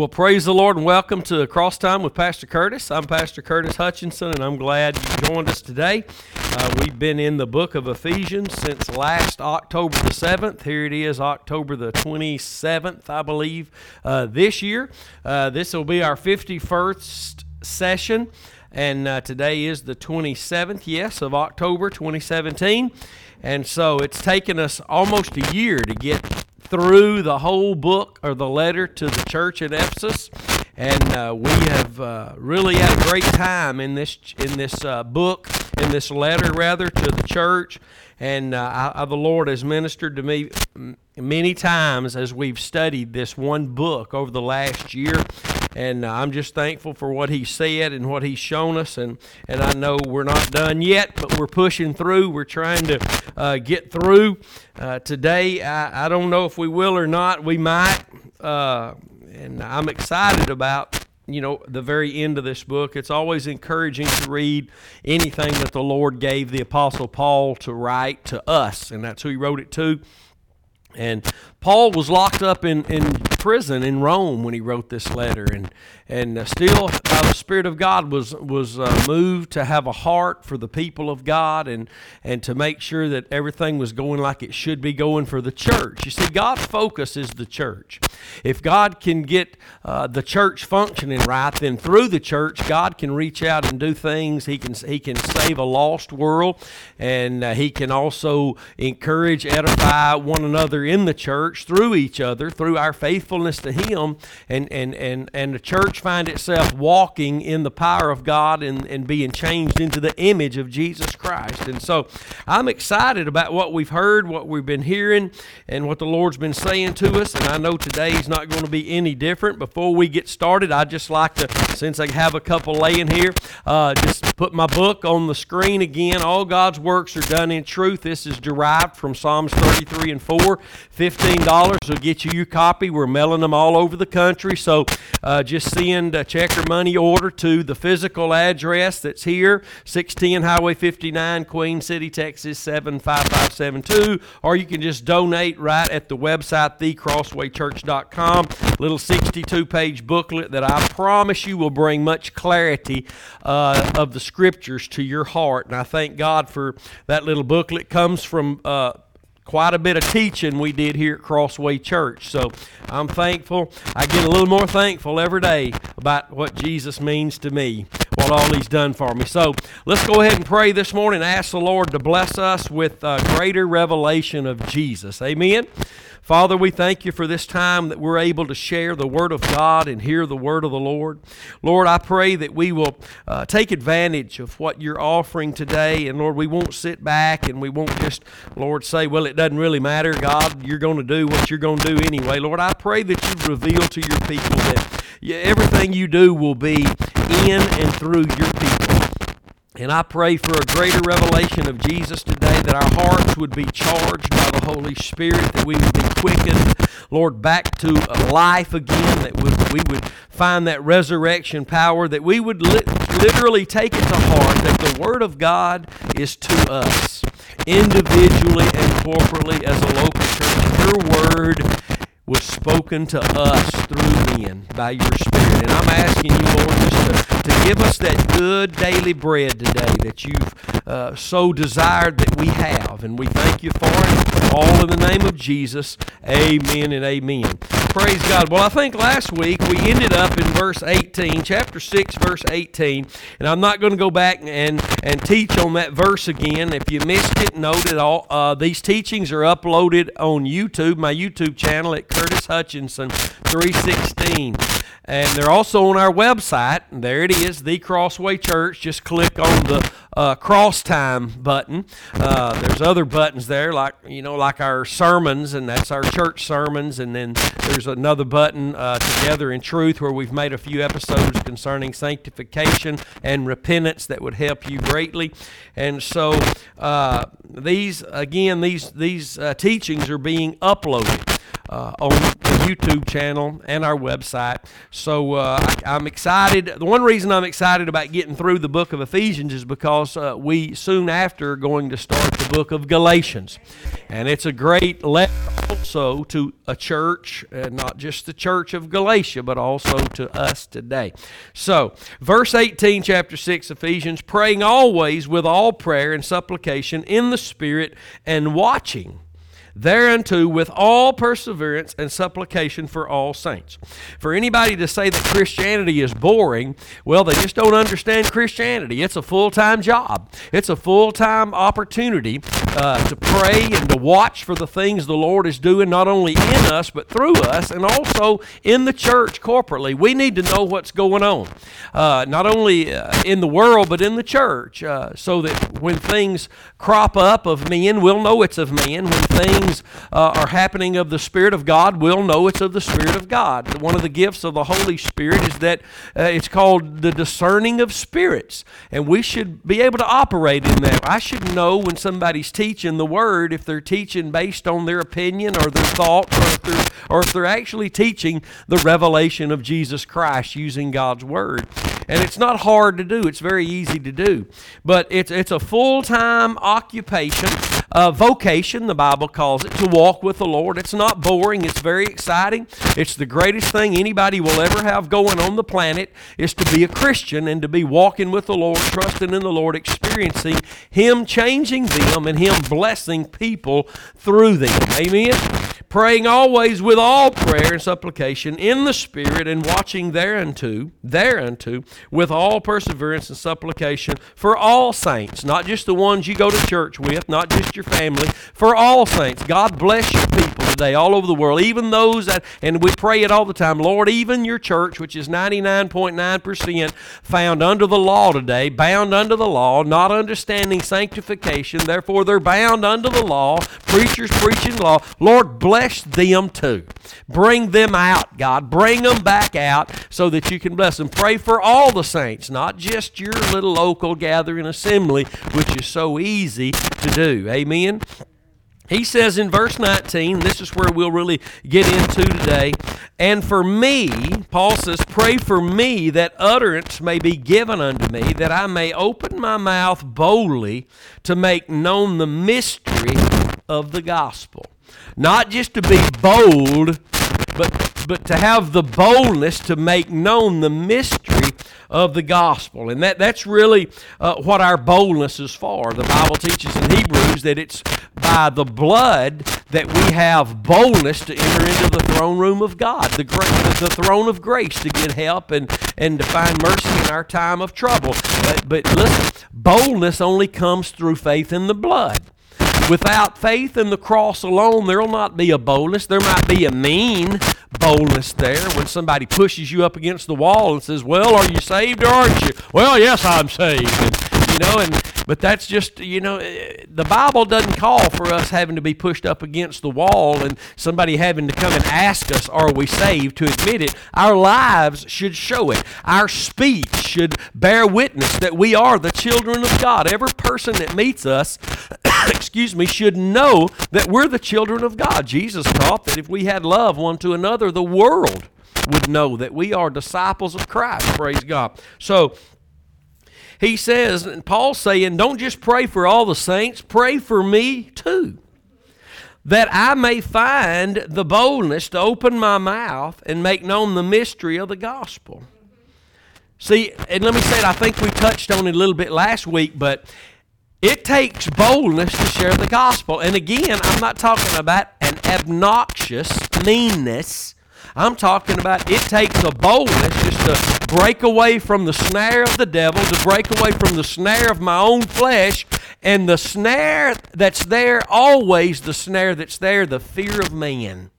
Well, praise the Lord and welcome to Cross Time with Pastor Curtis. I'm Pastor Curtis Hutchinson and I'm glad you joined us today. Uh, we've been in the book of Ephesians since last October the 7th. Here it is, October the 27th, I believe, uh, this year. Uh, this will be our 51st session, and uh, today is the 27th, yes, of October 2017. And so it's taken us almost a year to get through the whole book or the letter to the church at Ephesus, and uh, we have uh, really had a great time in this in this uh, book, in this letter rather to the church. And uh, I, the Lord has ministered to me many times as we've studied this one book over the last year and uh, I'm just thankful for what he said and what he's shown us. And, and I know we're not done yet, but we're pushing through. We're trying to uh, get through. Uh, today, I, I don't know if we will or not. We might. Uh, and I'm excited about you know the very end of this book it's always encouraging to read anything that the lord gave the apostle paul to write to us and that's who he wrote it to and Paul was locked up in, in prison in Rome when he wrote this letter, and and uh, still by the Spirit of God was was uh, moved to have a heart for the people of God and and to make sure that everything was going like it should be going for the church. You see, God's focus is the church. If God can get uh, the church functioning right, then through the church, God can reach out and do things. He can He can save a lost world, and uh, He can also encourage, edify one another in the church through each other, through our faithfulness to Him, and and and and the church find itself walking in the power of God and, and being changed into the image of Jesus Christ. And so I'm excited about what we've heard, what we've been hearing, and what the Lord's been saying to us. And I know today's not going to be any different. Before we get started, I'd just like to, since I have a couple laying here, uh, just put my book on the screen again. All God's works are done in truth. This is derived from Psalms 33 and 4. $15 will get you your copy. We're mailing them all over the country. So uh, just send a check or money order to the physical address that's here, 610 Highway 59, Queen City, Texas 75572, or you can just donate right at the website, thecrosswaychurch.com. Little 62 page booklet that I promise you will bring much clarity uh, of the scriptures to your heart. And I thank God for that little booklet. comes from. Uh, quite a bit of teaching we did here at Crossway Church. So I'm thankful. I get a little more thankful every day about what Jesus means to me, what all He's done for me. So let's go ahead and pray this morning. Ask the Lord to bless us with a greater revelation of Jesus. Amen. Father, we thank you for this time that we're able to share the Word of God and hear the Word of the Lord. Lord, I pray that we will uh, take advantage of what you're offering today. And Lord, we won't sit back and we won't just, Lord, say, well, it doesn't really matter. God, you're going to do what you're going to do anyway. Lord, I pray that you reveal to your people that everything you do will be in and through your people. And I pray for a greater revelation of Jesus today, that our hearts would be charged by the Holy Spirit, that we would be quickened, Lord, back to life again, that we would find that resurrection power, that we would li- literally take it to heart that the Word of God is to us, individually and corporately as a local church. Your Word was spoken to us through men by your Spirit. And I'm asking you, Lord, just to, to give us that good daily bread today that you've uh, so desired that we have. And we thank you for it. All in the name of Jesus. Amen and amen. Praise God. Well, I think last week we ended up in verse 18, chapter 6, verse 18. And I'm not going to go back and, and teach on that verse again. If you missed it, note it all. Uh, these teachings are uploaded on YouTube, my YouTube channel at Curtis Hutchinson 316. And they're also on our website. There it is, The Crossway Church. Just click on the uh, cross time button. Uh, there's other buttons there, like you know, like our sermons, and that's our church sermons. And then there's another button, uh, Together in Truth, where we've made a few episodes concerning sanctification and repentance that would help you greatly. And so uh, these, again, these these uh, teachings are being uploaded. Uh, on the YouTube channel and our website. So uh, I, am excited. The one reason I'm excited about getting through the book of Ephesians is because uh, we soon after are going to start the book of Galatians. And it's a great letter also to a church, and not just the church of Galatia, but also to us today. So, verse 18, chapter 6, Ephesians, praying always with all prayer and supplication in the Spirit and watching thereunto with all perseverance and supplication for all saints. For anybody to say that Christianity is boring, well, they just don't understand Christianity. It's a full time job, it's a full time opportunity uh, to pray and to watch for the things the Lord is doing, not only in us, but through us, and also in the church corporately. We need to know what's going on, uh, not only uh, in the world, but in the church, uh, so that when things crop up of men, we'll know it's of men. When things uh, are happening of the Spirit of God, we'll know it's of the Spirit of God. One of the gifts of the Holy Spirit is that uh, it's called the discerning of spirits, and we should be able to operate in that. I should know when somebody's teaching the Word if they're teaching based on their opinion or their thoughts, or if they're, or if they're actually teaching the revelation of Jesus Christ using God's Word. And it's not hard to do; it's very easy to do, but it's it's a full time occupation, a vocation. The Bible calls it, to walk with the Lord. It's not boring, it's very exciting. It's the greatest thing anybody will ever have going on the planet is to be a Christian and to be walking with the Lord, trusting in the Lord, experiencing Him changing them and Him blessing people through them. Amen praying always with all prayer and supplication in the Spirit, and watching thereunto, thereunto, with all perseverance and supplication for all saints, not just the ones you go to church with, not just your family, for all saints. God bless people today all over the world, even those that, and we pray it all the time, Lord, even your church, which is 99.9% found under the law today, bound under the law, not understanding sanctification, therefore they're bound under the law, preachers preaching law. Lord, bless bless them too. Bring them out, God. Bring them back out so that you can bless them. Pray for all the saints, not just your little local gathering assembly, which is so easy to do. Amen. He says in verse 19, this is where we'll really get into today. And for me, Paul says, Pray for me that utterance may be given unto me, that I may open my mouth boldly to make known the mystery of the gospel not just to be bold, but, but to have the boldness to make known the mystery of the gospel. And that, that's really uh, what our boldness is for. The Bible teaches in Hebrews that it's by the blood that we have boldness to enter into the throne room of God, the, the throne of grace to get help and, and to find mercy in our time of trouble. But, but listen, boldness only comes through faith in the blood. Without faith in the cross alone, there will not be a boldness. There might be a mean boldness there when somebody pushes you up against the wall and says, Well, are you saved or aren't you? Well, yes, I'm saved. And, you know, and but that's just, you know, eh, the Bible doesn't call for us having to be pushed up against the wall and somebody having to come and ask us, Are we saved? to admit it. Our lives should show it. Our speech should bear witness that we are the children of God. Every person that meets us, excuse me, should know that we're the children of God. Jesus taught that if we had love one to another, the world would know that we are disciples of Christ. Praise God. So, he says, and Paul's saying, don't just pray for all the saints, pray for me too. That I may find the boldness to open my mouth and make known the mystery of the gospel. See, and let me say it, I think we touched on it a little bit last week, but it takes boldness to share the gospel. And again, I'm not talking about an obnoxious meanness I'm talking about it takes a boldness just to break away from the snare of the devil, to break away from the snare of my own flesh, and the snare that's there, always the snare that's there, the fear of man.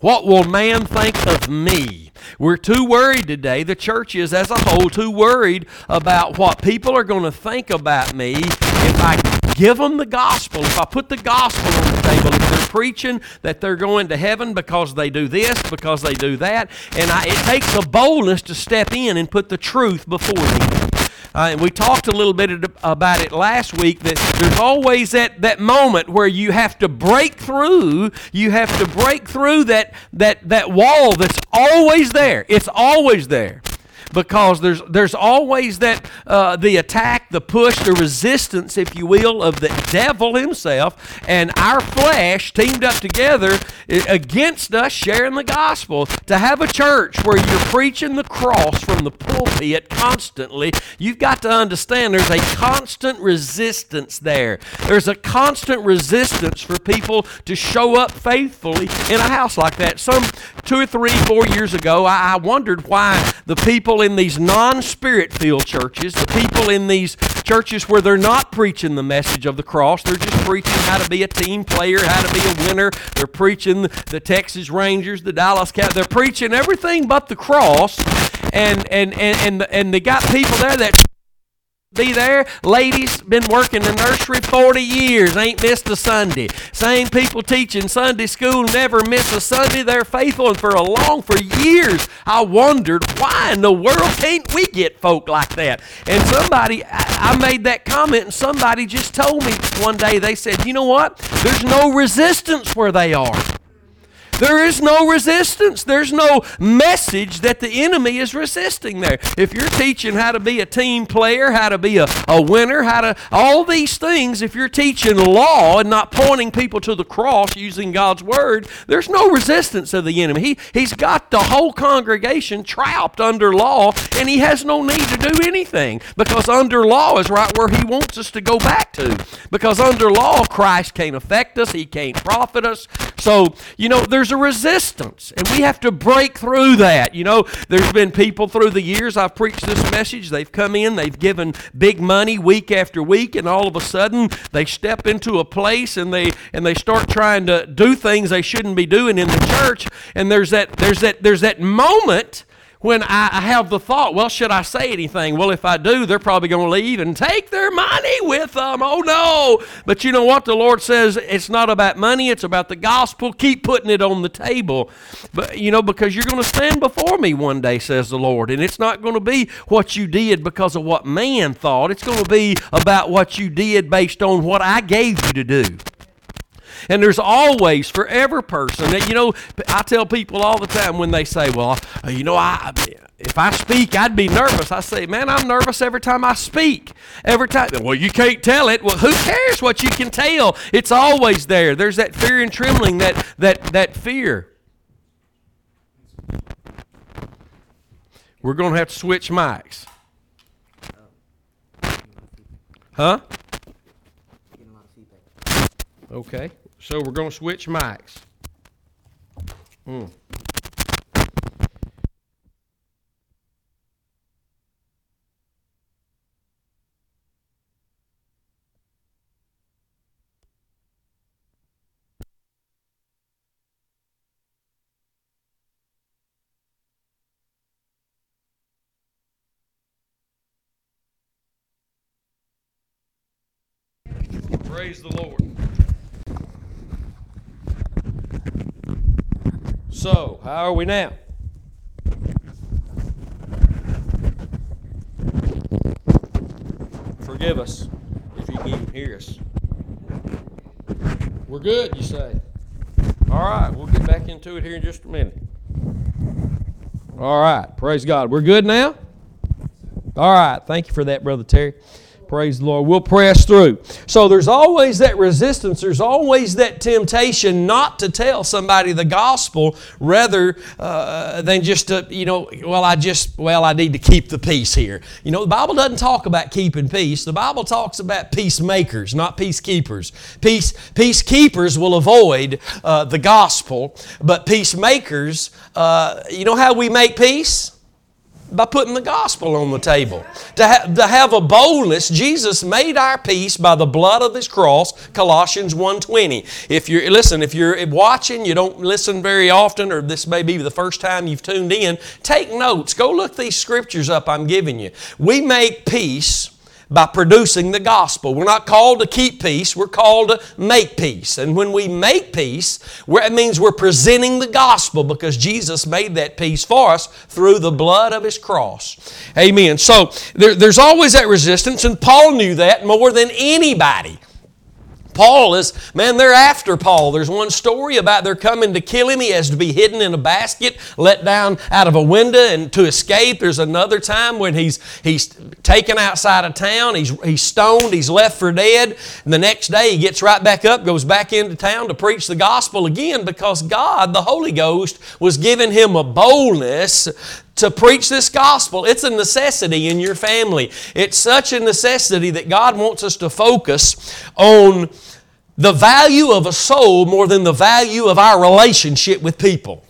What will man think of me? We're too worried today, the church is as a whole too worried about what people are going to think about me if I give them the gospel, if I put the gospel on the table, preaching that they're going to heaven because they do this, because they do that, and I, it takes a boldness to step in and put the truth before them. uh, and we talked a little bit about it last week, that there's always that, that moment where you have to break through, you have to break through that, that, that wall that's always there. It's always there because there's there's always that uh, the attack, the push, the resistance, if you will, of the devil himself and our flesh teamed up together against us sharing the gospel. To have a church where you're preaching the cross from the pulpit constantly, you've got to understand there's a constant resistance there. There's a constant resistance for people to show up faithfully in a house like that. Some two or three, four years ago, I, I wondered why the people in these non spirit filled churches, the people in these churches where they're not preaching the message of the cross, they're just preaching how to be a team player, how to be a winner. They're preaching the Texas Rangers, the Dallas Cowboys. They're preaching everything but the cross. And, and, and, and, and they got people there that be there. Ladies, been working the nursery 40 years, ain't missed a Sunday. Same people teaching Sunday school, never miss a Sunday. They're faithful, and for a long, for years, I wondered why in the world can't we get folk like that? And somebody, I made that comment, and somebody just told me one day, they said, you know what? There's no resistance where they are. There is no resistance. There's no message that the enemy is resisting there. If you're teaching how to be a team player, how to be a, a winner, how to, all these things, if you're teaching law and not pointing people to the cross using God's word, there's no resistance of the enemy. He, he's got the whole congregation trapped under law and he has no need to do anything because under law is right where he wants us to go back to. Because under law, Christ can't affect us, he can't profit us. So, you know, there's there's a resistance, and we have to break through that. You know, there's been people through the years I've preached this message, they've come in, they've given big money week after week, and all of a sudden they step into a place and they and they start trying to do things they shouldn't be doing in the church, and there's that there's that there's that moment when I have the thought, well, should I say anything? Well, if I do, they're probably going to leave and take their money with them. Oh, no. But you know what? The Lord says it's not about money, it's about the gospel. Keep putting it on the table. But, you know, because you're going to stand before me one day, says the Lord. And it's not going to be what you did because of what man thought, it's going to be about what you did based on what I gave you to do. And there's always, for every person, that, you know, I tell people all the time when they say, well, uh, you know, I, if I speak, I'd be nervous. I say, man, I'm nervous every time I speak. Every time, well, you can't tell it. Well, who cares what you can tell? It's always there. There's that fear and trembling, that, that, that fear. We're going to have to switch mics. Huh? Okay. So we're going to switch mics. Mm. Praise the Lord. So, how are we now? Forgive us if you can even hear us. We're good, you say. All right, we'll get back into it here in just a minute. All right, praise God. We're good now? All right, thank you for that, Brother Terry. Praise the Lord. We'll press through. So there's always that resistance. There's always that temptation not to tell somebody the gospel rather uh, than just to, you know, well, I just, well, I need to keep the peace here. You know, the Bible doesn't talk about keeping peace. The Bible talks about peacemakers, not peacekeepers. Peace, peacekeepers will avoid uh, the gospel, but peacemakers, uh, you know how we make peace? By putting the gospel on the table. To, ha- to have a boldness, Jesus made our peace by the blood of His cross, Colossians 1.20. If you're, listen, if you're watching, you don't listen very often, or this may be the first time you've tuned in, take notes. Go look these scriptures up I'm giving you. We make peace by producing the gospel. We're not called to keep peace, we're called to make peace. And when we make peace, it means we're presenting the gospel because Jesus made that peace for us through the blood of His cross. Amen. So there, there's always that resistance, and Paul knew that more than anybody. Paul is, man, they're after Paul. There's one story about they're coming to kill him. He has to be hidden in a basket, let down out of a window and to escape. There's another time when he's, he's taken outside of town. He's, he's stoned. He's left for dead. And the next day he gets right back up, goes back into town to preach the gospel again because God, the Holy Ghost, was giving him a boldness to preach this gospel. It's a necessity in your family. It's such a necessity that God wants us to focus on the value of a soul more than the value of our relationship with people.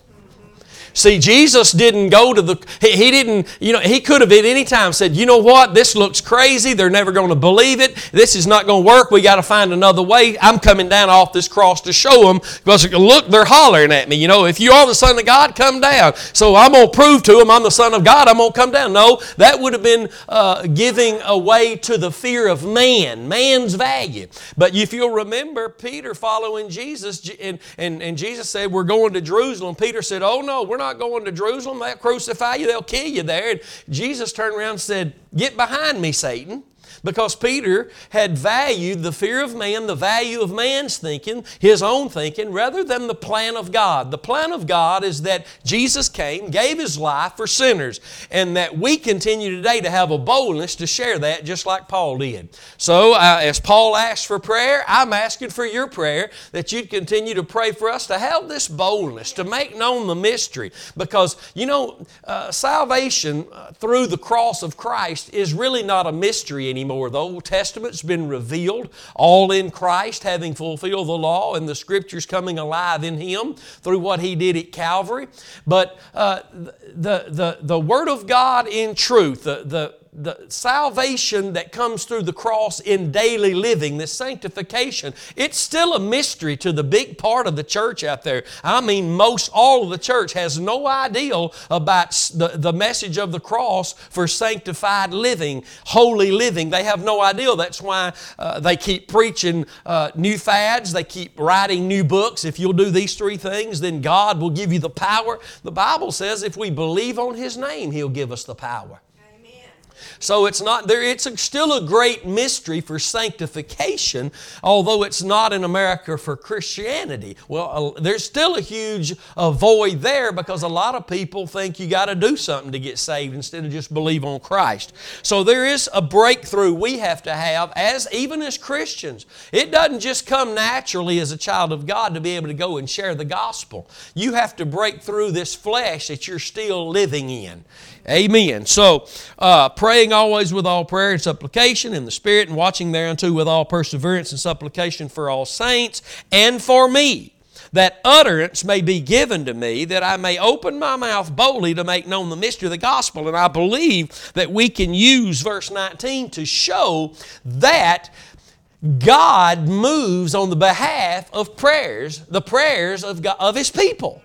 See, Jesus didn't go to the, he, he, didn't, you know, he could have at any time said, you know what, this looks crazy. They're never going to believe it. This is not going to work. We got to find another way. I'm coming down off this cross to show them because look, they're hollering at me. You know, if you are the Son of God, come down. So I'm going to prove to them I'm the Son of God. I'm going to come down. No, that would have been uh, giving away to the fear of man, man's value. But if you'll remember, Peter following Jesus, and, and, and Jesus said, We're going to Jerusalem. Peter said, Oh, no, we're not not going to Jerusalem. They'll crucify you, they'll kill you there. And Jesus turned around and said, Get behind me, Satan because Peter had valued the fear of man, the value of man's thinking, his own thinking, rather than the plan of God. The plan of God is that Jesus came, gave his life for sinners, and that we continue today to have a boldness to share that just like Paul did. So, uh, as Paul asked for prayer, I'm asking for your prayer that you'd continue to pray for us to have this boldness, to make known the mystery. Because, you know, uh, salvation uh, through the cross of Christ is really not a mystery anymore anymore. The Old Testament's been revealed, all in Christ, having fulfilled the law, and the Scriptures coming alive in Him through what He did at Calvary. But uh, the, the, the Word of God in truth, the, the, the salvation that comes through the cross in daily living, this sanctification, it's still a mystery to the big part of the church out there. I mean, most all of the church has no idea about the, the message of the cross for sanctified living, holy living. They have no idea. That's why uh, they keep preaching uh, new fads, they keep writing new books. If you'll do these three things, then God will give you the power. The Bible says if we believe on His name, He'll give us the power. So it's not there, it's still a great mystery for sanctification, although it's not in America for Christianity. Well, uh, there's still a huge uh, void there because a lot of people think you got to do something to get saved instead of just believe on Christ. So there is a breakthrough we have to have as even as Christians. It doesn't just come naturally as a child of God to be able to go and share the gospel. You have to break through this flesh that you're still living in. Amen. So, uh, praying always with all prayer and supplication in the Spirit, and watching thereunto with all perseverance and supplication for all saints and for me, that utterance may be given to me, that I may open my mouth boldly to make known the mystery of the gospel. And I believe that we can use verse 19 to show that God moves on the behalf of prayers, the prayers of, God, of His people.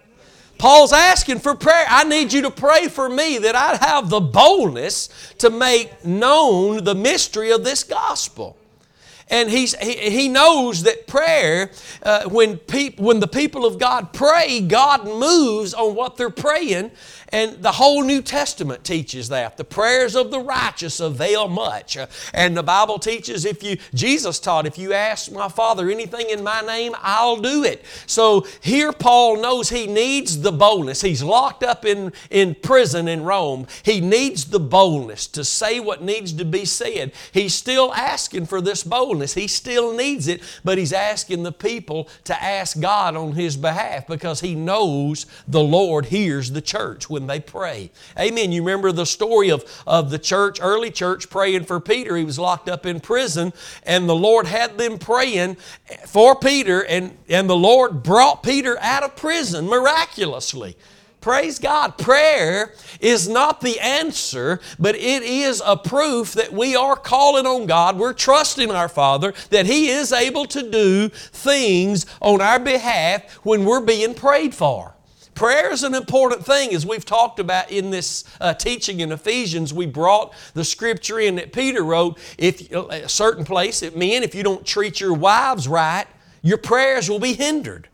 Paul's asking for prayer. I need you to pray for me that I'd have the boldness to make known the mystery of this gospel. And he's, he, he knows that prayer, uh, when, peop, when the people of God pray, God moves on what they're praying and the whole New Testament teaches that. The prayers of the righteous avail much. And the Bible teaches if you, Jesus taught, if you ask my Father anything in my name, I'll do it. So here Paul knows he needs the boldness. He's locked up in, in prison in Rome. He needs the boldness to say what needs to be said. He's still asking for this boldness. He still needs it, but he's asking the people to ask God on his behalf because he knows the Lord hears the church when when they pray. Amen. You remember the story of, of the church, early church, praying for Peter. He was locked up in prison, and the Lord had them praying for Peter, and, and the Lord brought Peter out of prison miraculously. Praise God. Prayer is not the answer, but it is a proof that we are calling on God. We're trusting our Father that He is able to do things on our behalf when we're being prayed for. Prayer is an important thing, as we've talked about in this uh, teaching in Ephesians. We brought the scripture in that Peter wrote. If uh, a certain place, it means if you don't treat your wives right, your prayers will be hindered.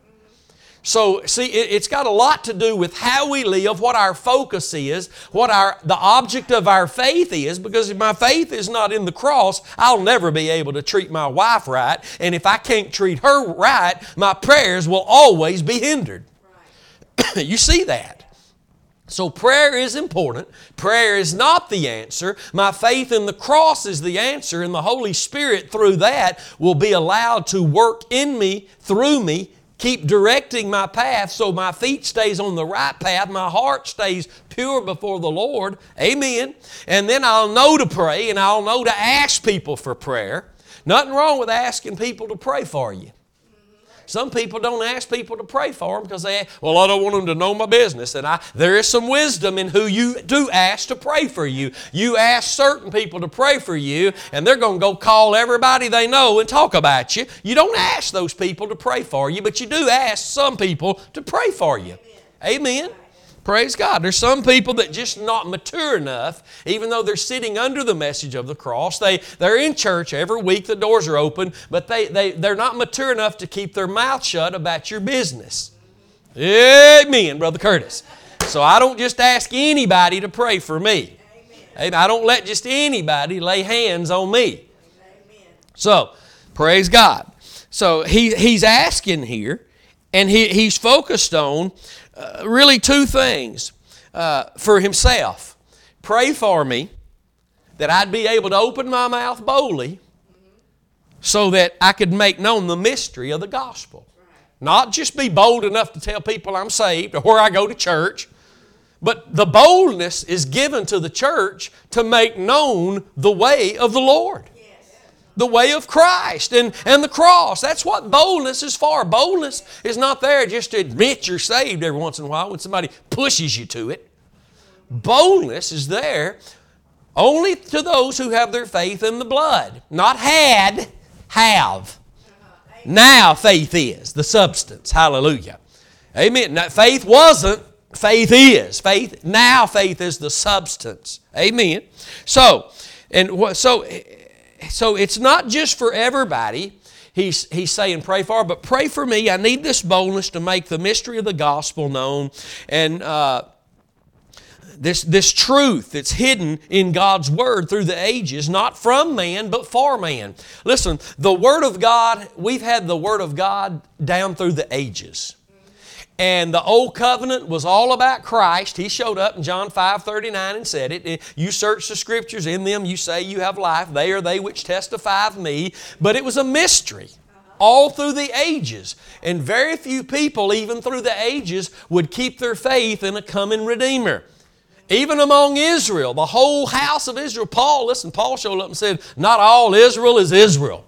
So, see, it's got a lot to do with how we live, what our focus is, what our, the object of our faith is, because if my faith is not in the cross, I'll never be able to treat my wife right. And if I can't treat her right, my prayers will always be hindered. You see that? So, prayer is important. Prayer is not the answer. My faith in the cross is the answer, and the Holy Spirit, through that, will be allowed to work in me, through me, keep directing my path so my feet stays on the right path my heart stays pure before the lord amen and then i'll know to pray and i'll know to ask people for prayer nothing wrong with asking people to pray for you some people don't ask people to pray for them because they, well, I don't want them to know my business. And I, there is some wisdom in who you do ask to pray for you. You ask certain people to pray for you, and they're going to go call everybody they know and talk about you. You don't ask those people to pray for you, but you do ask some people to pray for you. Amen. Praise God. There's some people that just not mature enough, even though they're sitting under the message of the cross. They, they're in church every week, the doors are open, but they, they, they're not mature enough to keep their mouth shut about your business. Amen, Brother Curtis. So I don't just ask anybody to pray for me. Amen. I don't let just anybody lay hands on me. Amen. So, praise God. So he, he's asking here, and he, he's focused on uh, really two things uh, for himself. Pray for me that I'd be able to open my mouth boldly so that I could make known the mystery of the gospel. Not just be bold enough to tell people I'm saved or where I go to church, but the boldness is given to the church to make known the way of the Lord the way of Christ and, and the cross. That's what boldness is for. Boldness is not there just to admit you're saved every once in a while when somebody pushes you to it. Boldness is there only to those who have their faith in the blood. Not had, have. Now faith is the substance. Hallelujah. Amen. Now, faith wasn't, faith is. Faith, now faith is the substance. Amen. So, and so so it's not just for everybody. He's, he's saying, pray for, but pray for me. I need this boldness to make the mystery of the gospel known. And uh, this, this truth that's hidden in God's Word through the ages, not from man, but for man. Listen, the Word of God, we've had the Word of God down through the ages. And the old covenant was all about Christ. He showed up in John 5 39 and said it. You search the scriptures, in them you say you have life. They are they which testify of me. But it was a mystery all through the ages. And very few people, even through the ages, would keep their faith in a coming Redeemer. Even among Israel, the whole house of Israel, Paul, listen, Paul showed up and said, Not all Israel is Israel.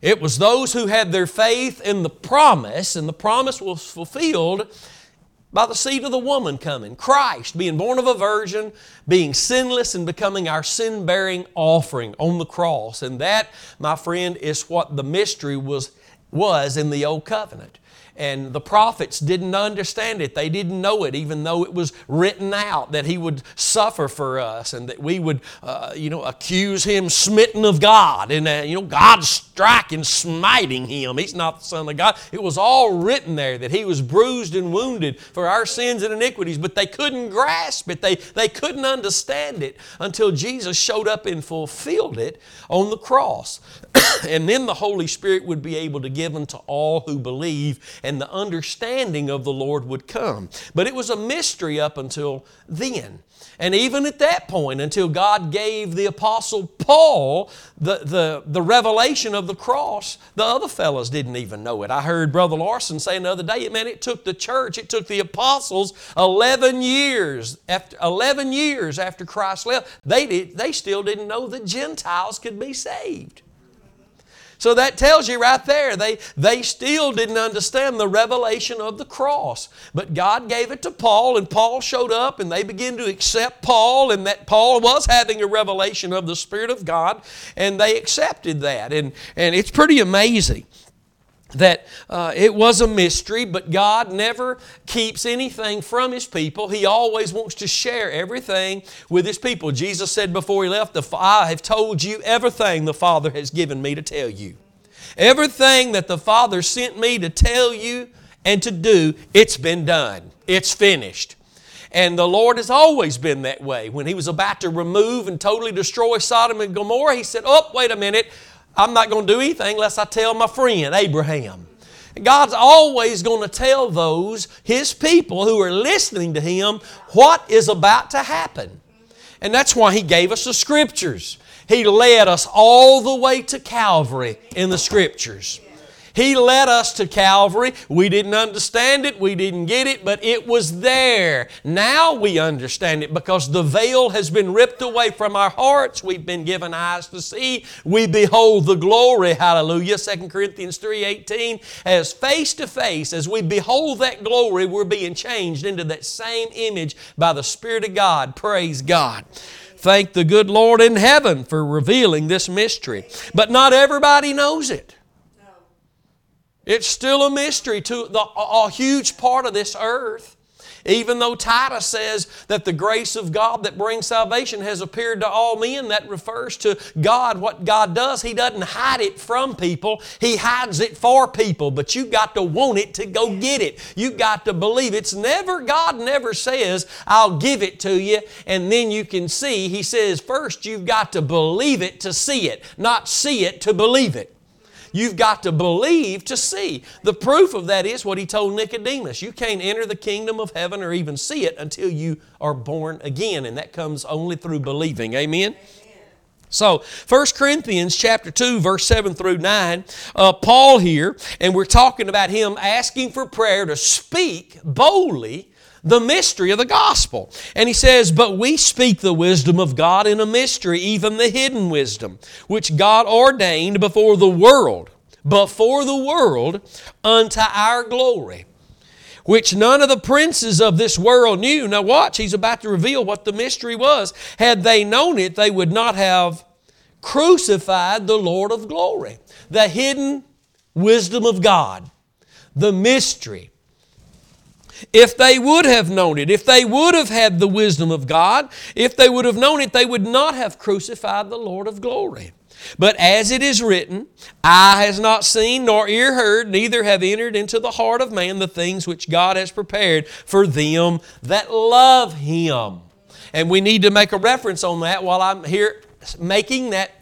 It was those who had their faith in the promise, and the promise was fulfilled by the seed of the woman coming. Christ, being born of a virgin, being sinless, and becoming our sin bearing offering on the cross. And that, my friend, is what the mystery was, was in the Old Covenant and the prophets didn't understand it. They didn't know it, even though it was written out that He would suffer for us and that we would, uh, you know, accuse Him smitten of God and, uh, you know, God striking, smiting Him. He's not the Son of God. It was all written there that He was bruised and wounded for our sins and iniquities, but they couldn't grasp it. They, they couldn't understand it until Jesus showed up and fulfilled it on the cross. and then the Holy Spirit would be able to give unto all who believe and the understanding of the Lord would come. But it was a mystery up until then. And even at that point, until God gave the Apostle Paul the, the, the revelation of the cross, the other fellows didn't even know it. I heard Brother Larson say another other day, man, it took the church, it took the apostles 11 years after 11 years after Christ left. They, did, they still didn't know that Gentiles could be saved. So that tells you right there, they, they still didn't understand the revelation of the cross. But God gave it to Paul, and Paul showed up, and they began to accept Paul, and that Paul was having a revelation of the Spirit of God, and they accepted that. And, and it's pretty amazing. That uh, it was a mystery, but God never keeps anything from His people. He always wants to share everything with His people. Jesus said before He left, "The I have told you everything the Father has given me to tell you. Everything that the Father sent me to tell you and to do, it's been done. It's finished. And the Lord has always been that way. When He was about to remove and totally destroy Sodom and Gomorrah, He said, Oh, wait a minute. I'm not going to do anything unless I tell my friend Abraham. God's always going to tell those, His people who are listening to Him, what is about to happen. And that's why He gave us the Scriptures. He led us all the way to Calvary in the Scriptures. He led us to Calvary. We didn't understand it, we didn't get it, but it was there. Now we understand it because the veil has been ripped away from our hearts. We've been given eyes to see. We behold the glory, hallelujah. 2 Corinthians 3:18 as face to face as we behold that glory, we're being changed into that same image by the Spirit of God. Praise God. Thank the good Lord in heaven for revealing this mystery. But not everybody knows it. It's still a mystery to the, a, huge part of this earth. Even though Titus says that the grace of God that brings salvation has appeared to all men, that refers to God, what God does. He doesn't hide it from people, He hides it for people. But you've got to want it to go get it. You've got to believe. It. It's never, God never says, I'll give it to you and then you can see. He says, first you've got to believe it to see it, not see it to believe it. You've got to believe to see. The proof of that is what he told Nicodemus. You can't enter the kingdom of heaven or even see it until you are born again, and that comes only through believing. Amen? So, 1 Corinthians chapter 2, verse 7 through 9, uh, Paul here, and we're talking about him asking for prayer to speak boldly the mystery of the gospel. And he says, But we speak the wisdom of God in a mystery, even the hidden wisdom, which God ordained before the world, before the world, unto our glory. Which none of the princes of this world knew. Now, watch, he's about to reveal what the mystery was. Had they known it, they would not have crucified the Lord of glory. The hidden wisdom of God, the mystery if they would have known it, if they would have had the wisdom of God, if they would have known it, they would not have crucified the Lord of glory. But as it is written, eye has not seen, nor ear heard, neither have entered into the heart of man the things which God has prepared for them that love Him. And we need to make a reference on that while I'm here making that,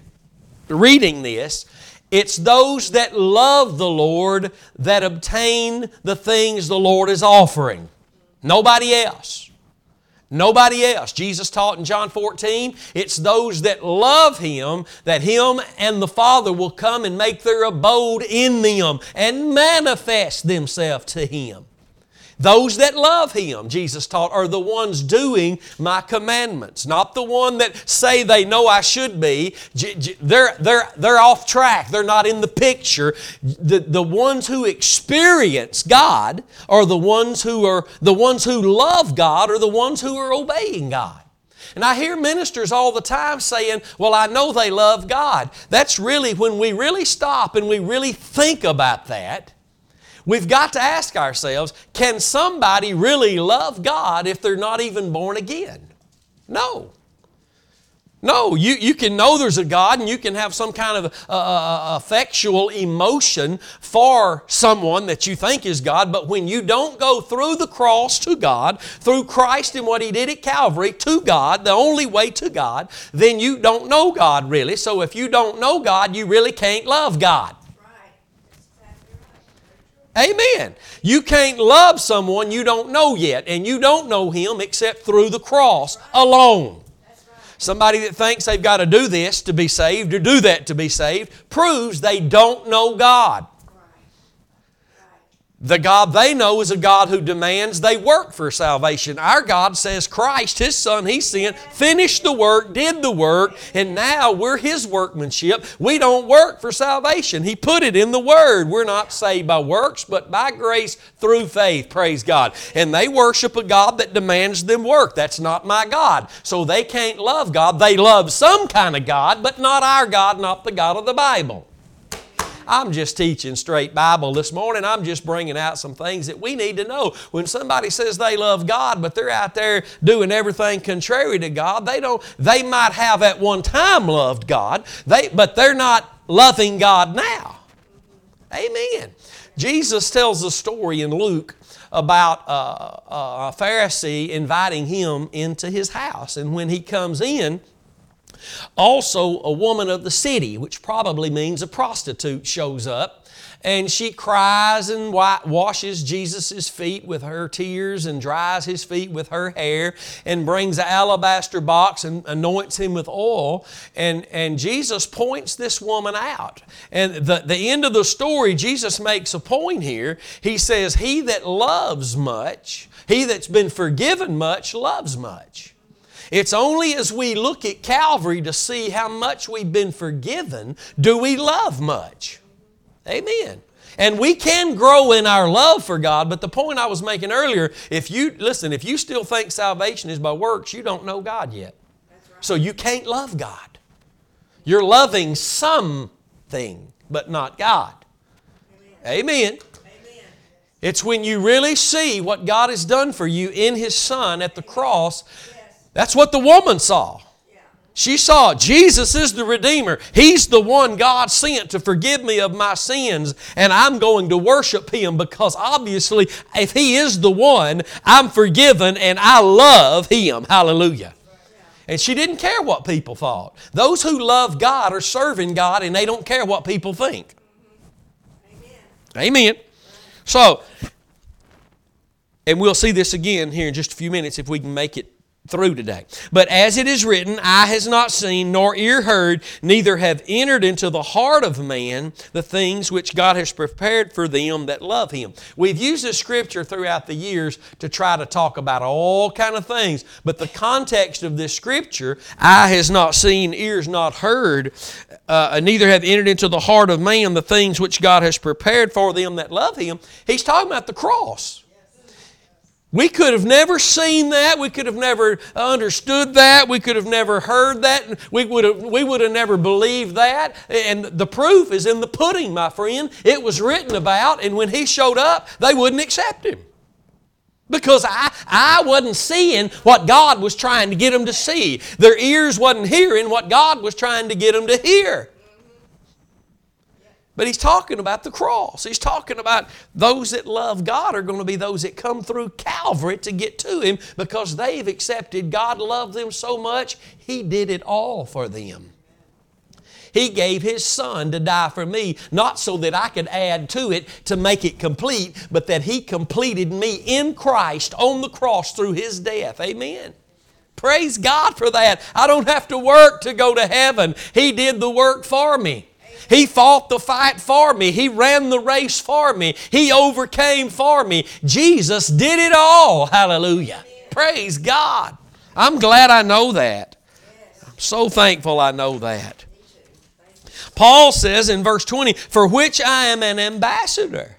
reading this. It's those that love the Lord that obtain the things the Lord is offering. Nobody else. Nobody else. Jesus taught in John 14, it's those that love Him that Him and the Father will come and make their abode in them and manifest themselves to Him. Those that love Him, Jesus taught, are the ones doing my commandments, not the one that say they know I should be. They're, they're, they're off track. They're not in the picture. The, the ones who experience God are the ones who are the ones who love God are the ones who are obeying God. And I hear ministers all the time saying, Well, I know they love God. That's really when we really stop and we really think about that We've got to ask ourselves can somebody really love God if they're not even born again? No. No, you, you can know there's a God and you can have some kind of uh, uh, effectual emotion for someone that you think is God, but when you don't go through the cross to God, through Christ and what He did at Calvary to God, the only way to God, then you don't know God really. So if you don't know God, you really can't love God. Amen. You can't love someone you don't know yet, and you don't know Him except through the cross alone. Somebody that thinks they've got to do this to be saved or do that to be saved proves they don't know God. The God they know is a God who demands they work for salvation. Our God says Christ, His Son, He sent, finished the work, did the work, and now we're His workmanship. We don't work for salvation. He put it in the Word. We're not saved by works, but by grace through faith. Praise God. And they worship a God that demands them work. That's not my God. So they can't love God. They love some kind of God, but not our God, not the God of the Bible. I'm just teaching straight Bible this morning. I'm just bringing out some things that we need to know. When somebody says they love God, but they're out there doing everything contrary to God, they don't, they might have at one time loved God, they, but they're not loving God now. Amen. Jesus tells a story in Luke about uh, a Pharisee inviting him into his house. And when he comes in, also a woman of the city, which probably means a prostitute, shows up and she cries and washes Jesus' feet with her tears and dries his feet with her hair and brings an alabaster box and anoints him with oil. And, and Jesus points this woman out. And the, the end of the story, Jesus makes a point here. He says, He that loves much, he that's been forgiven much, loves much. It's only as we look at Calvary to see how much we've been forgiven do we love much. Amen. And we can grow in our love for God, but the point I was making earlier, if you, listen, if you still think salvation is by works, you don't know God yet. Right. So you can't love God. You're loving something, but not God. Amen. Amen. It's when you really see what God has done for you in His Son at the cross. That's what the woman saw. She saw Jesus is the Redeemer. He's the one God sent to forgive me of my sins, and I'm going to worship Him because obviously, if He is the one, I'm forgiven and I love Him. Hallelujah. And she didn't care what people thought. Those who love God are serving God and they don't care what people think. Amen. Amen. So, and we'll see this again here in just a few minutes if we can make it through today. But as it is written, eye has not seen, nor ear heard, neither have entered into the heart of man the things which God has prepared for them that love Him. We've used this scripture throughout the years to try to talk about all kind of things, but the context of this scripture, eye has not seen, ears not heard, uh, neither have entered into the heart of man the things which God has prepared for them that love Him. He's talking about the cross. We could have never seen that. We could have never uh, understood that. We could have never heard that. We would have, we would have never believed that. And the proof is in the pudding, my friend. It was written about, and when he showed up, they wouldn't accept him. Because I, I wasn't seeing what God was trying to get them to see. Their ears wasn't hearing what God was trying to get them to hear. But he's talking about the cross. He's talking about those that love God are going to be those that come through Calvary to get to Him because they've accepted God loved them so much, He did it all for them. He gave His Son to die for me, not so that I could add to it to make it complete, but that He completed me in Christ on the cross through His death. Amen. Praise God for that. I don't have to work to go to heaven. He did the work for me. He fought the fight for me. He ran the race for me. He overcame for me. Jesus did it all. Hallelujah. Praise God. I'm glad I know that. I'm so thankful I know that. Paul says in verse 20, For which I am an ambassador.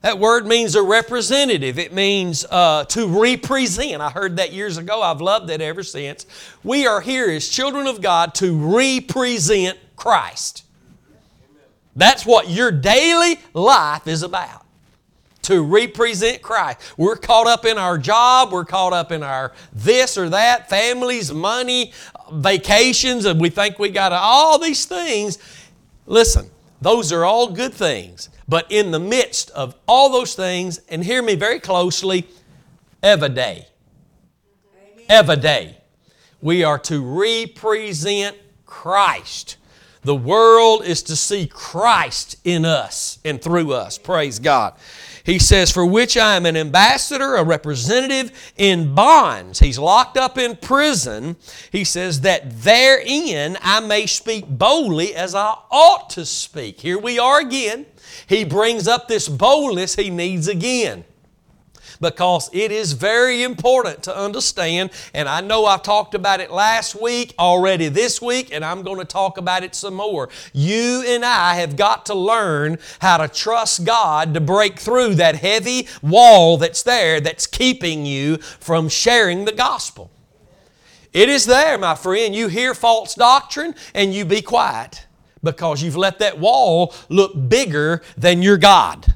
That word means a representative. It means uh, to represent. I heard that years ago. I've loved it ever since. We are here as children of God to represent Christ. That's what your daily life is about to represent Christ. We're caught up in our job, we're caught up in our this or that, families, money, vacations, and we think we got all these things. Listen, those are all good things. But in the midst of all those things, and hear me very closely, every day, every day, we are to represent Christ. The world is to see Christ in us and through us. Praise God. He says, For which I am an ambassador, a representative in bonds. He's locked up in prison. He says, That therein I may speak boldly as I ought to speak. Here we are again. He brings up this boldness he needs again because it is very important to understand. And I know I've talked about it last week, already this week, and I'm going to talk about it some more. You and I have got to learn how to trust God to break through that heavy wall that's there that's keeping you from sharing the gospel. It is there, my friend. You hear false doctrine and you be quiet. because you've let that wall look bigger than your God.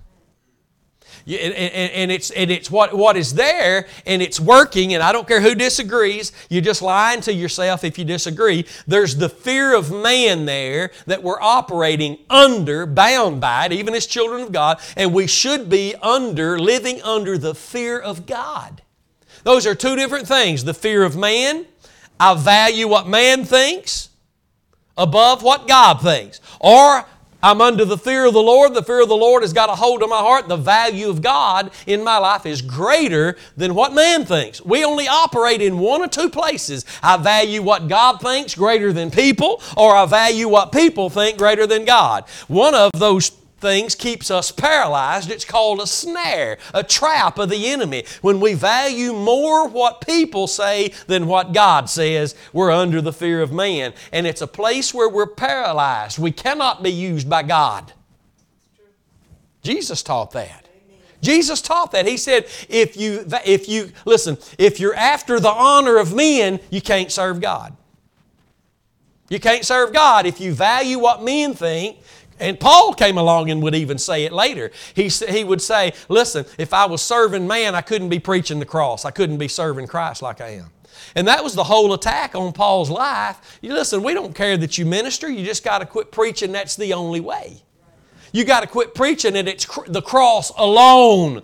And, and, it's, and it's what, what is there and it's working, and I don't care who disagrees, you're just lying to yourself if you disagree. There's the fear of man there that we're operating under, bound by it, even as children of God, and we should be under, living under the fear of God. Those are two different things the fear of man, I value what man thinks above what God thinks. Or I'm under the fear of the Lord. The fear of the Lord has got a hold of my heart. The value of God in my life is greater than what man thinks. We only operate in one or two places. I value what God thinks greater than people, or I value what people think greater than God. One of those things keeps us paralyzed. It's called a snare, a trap of the enemy. When we value more what people say than what God says, we're under the fear of man. And it's a place where we're paralyzed. We cannot be used by God. Jesus taught that. Jesus taught that. He said, if you, if you, listen, if you're after the honor of men, you can't serve God. You can't serve God if you value what men think and Paul came along and would even say it later. He, he would say, Listen, if I was serving man, I couldn't be preaching the cross. I couldn't be serving Christ like I am. And that was the whole attack on Paul's life. You listen, we don't care that you minister, you just got to quit preaching, that's the only way. You got to quit preaching and it's cr- the cross alone.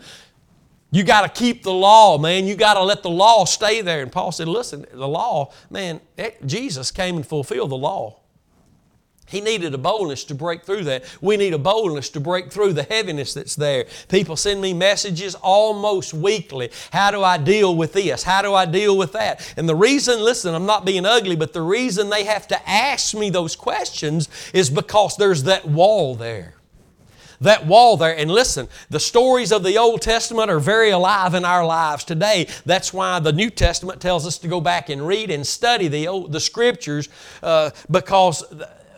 You got to keep the law, man. You got to let the law stay there. And Paul said, listen, the law, man, it, Jesus came and fulfilled the law. He needed a boldness to break through that. We need a boldness to break through the heaviness that's there. People send me messages almost weekly. How do I deal with this? How do I deal with that? And the reason, listen, I'm not being ugly, but the reason they have to ask me those questions is because there's that wall there. That wall there. And listen, the stories of the Old Testament are very alive in our lives today. That's why the New Testament tells us to go back and read and study the, old, the Scriptures uh, because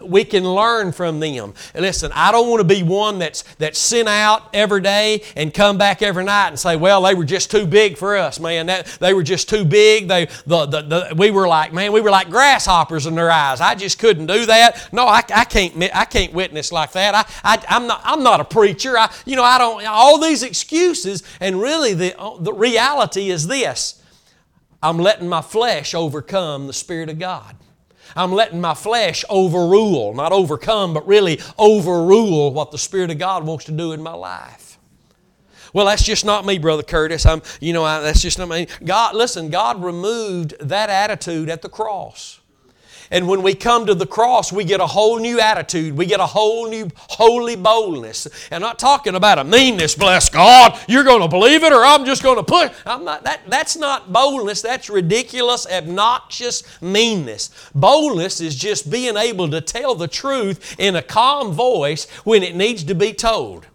we can learn from them. listen, I don't want to be one that's, that's sent out every day and come back every night and say, well, they were just too big for us, man. That, they were just too big. They, the, the, the, we were like, man, we were like grasshoppers in their eyes. I just couldn't do that. No, I, I, can't, I can't witness like that. I, I, I'm, not, I'm not a preacher. I, you know, I don't, all these excuses. And really, the, uh, the reality is this I'm letting my flesh overcome the Spirit of God. I'm letting my flesh overrule, not overcome, but really overrule what the Spirit of God wants to do in my life. Well, that's just not me, Brother Curtis. I'm, you know, I, that's just not me. God, listen, God removed that attitude at the cross. And when we come to the cross, we get a whole new attitude. We get a whole new holy boldness. And I'm not talking about a meanness, bless God. You're going to believe it or I'm just going to put. I'm not, that, that's not boldness. That's ridiculous, obnoxious meanness. Boldness is just being able to tell the truth in a calm voice when it needs to be told.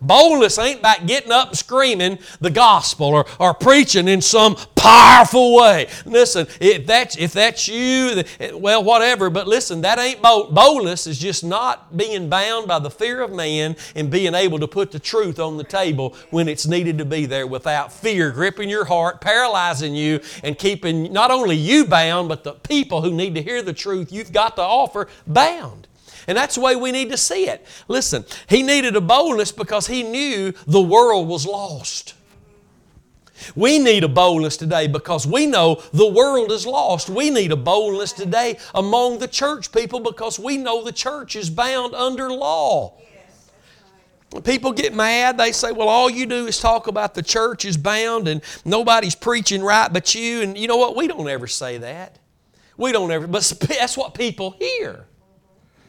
Boldness ain't about getting up and screaming the gospel or, or preaching in some powerful way. Listen, if that's, if that's you, well, whatever, but listen, that ain't bold. Boldness is just not being bound by the fear of man and being able to put the truth on the table when it's needed to be there without fear gripping your heart, paralyzing you, and keeping not only you bound, but the people who need to hear the truth you've got to offer bound. And that's the way we need to see it. Listen, he needed a boldness because he knew the world was lost. We need a boldness today because we know the world is lost. We need a boldness today among the church people because we know the church is bound under law. People get mad. They say, well, all you do is talk about the church is bound and nobody's preaching right but you. And you know what? We don't ever say that. We don't ever, but that's what people hear